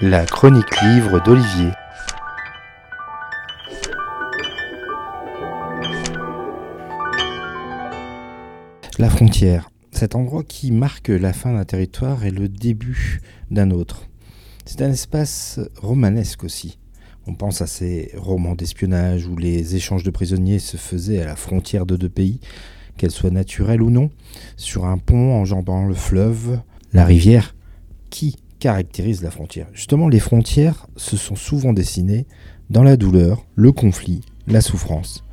La chronique livre d'Olivier. La frontière, cet endroit qui marque la fin d'un territoire et le début d'un autre. C'est un espace romanesque aussi. On pense à ces romans d'espionnage où les échanges de prisonniers se faisaient à la frontière de deux pays, qu'elles soient naturelles ou non, sur un pont enjambant le fleuve, la rivière, qui caractérise la frontière. Justement, les frontières se sont souvent dessinées dans la douleur, le conflit, la souffrance.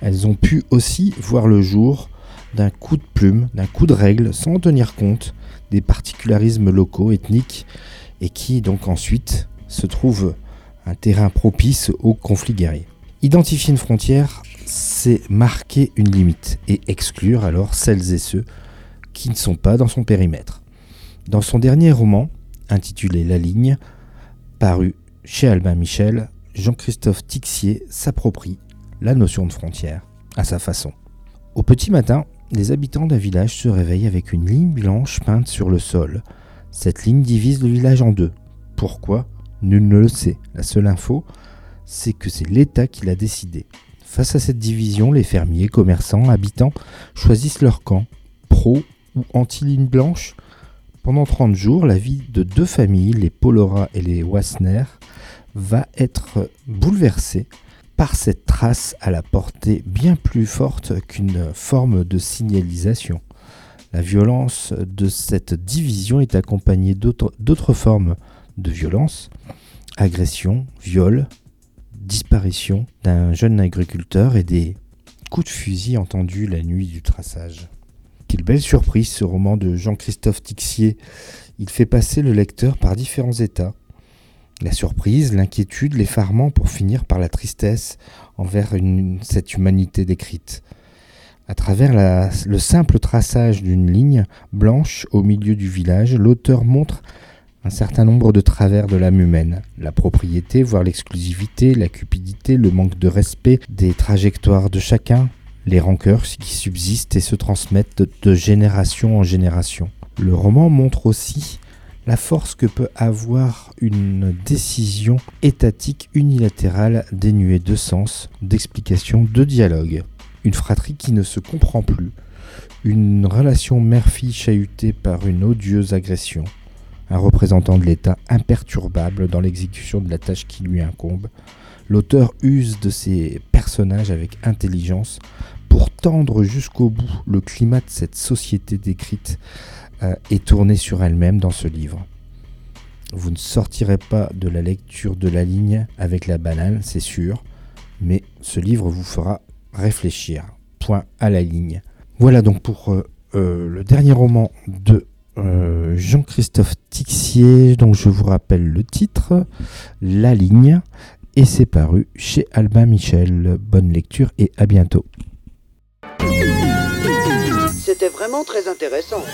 Elles ont pu aussi voir le jour d'un coup de plume, d'un coup de règle, sans tenir compte des particularismes locaux, ethniques, et qui donc ensuite se trouve un terrain propice au conflit guerrier. Identifier une frontière, c'est marquer une limite et exclure alors celles et ceux qui ne sont pas dans son périmètre. Dans son dernier roman, intitulé La ligne, paru chez Albin Michel, Jean-Christophe Tixier s'approprie la notion de frontière à sa façon. Au petit matin, les habitants d'un village se réveillent avec une ligne blanche peinte sur le sol. Cette ligne divise le village en deux. Pourquoi? Nul ne le sait. La seule info, c'est que c'est l'État qui l'a décidé. Face à cette division, les fermiers, commerçants, habitants choisissent leur camp, pro ou anti-ligne blanche. Pendant 30 jours, la vie de deux familles, les Polora et les Wassner, va être bouleversée par cette trace à la portée bien plus forte qu'une forme de signalisation. La violence de cette division est accompagnée d'autres formes de violence, agression, viol, disparition d'un jeune agriculteur et des coups de fusil entendus la nuit du traçage. Quelle belle surprise ce roman de Jean-Christophe Tixier. Il fait passer le lecteur par différents états, la surprise, l'inquiétude, l'effarement pour finir par la tristesse envers cette humanité décrite. À travers le simple traçage d'une ligne blanche au milieu du village, l'auteur montre un certain nombre de travers de l'âme humaine. La propriété, voire l'exclusivité, la cupidité, le manque de respect des trajectoires de chacun, les rancœurs qui subsistent et se transmettent de génération en génération. Le roman montre aussi la force que peut avoir une décision étatique unilatérale dénuée de sens, d'explication, de dialogue. Une fratrie qui ne se comprend plus, une relation mère-fille chahutée par une odieuse agression, un représentant de l'État imperturbable dans l'exécution de la tâche qui lui incombe. L'auteur use de ses personnages avec intelligence pour tendre jusqu'au bout le climat de cette société décrite euh, est tournée sur elle-même dans ce livre. Vous ne sortirez pas de la lecture de la ligne avec la banane, c'est sûr, mais ce livre vous fera réfléchir. Point à la ligne. Voilà donc pour euh, euh, le dernier roman de Jean-Christophe Tixier, dont je vous rappelle le titre, La ligne, et c'est paru chez Albin Michel. Bonne lecture et à bientôt. C'était vraiment très intéressant.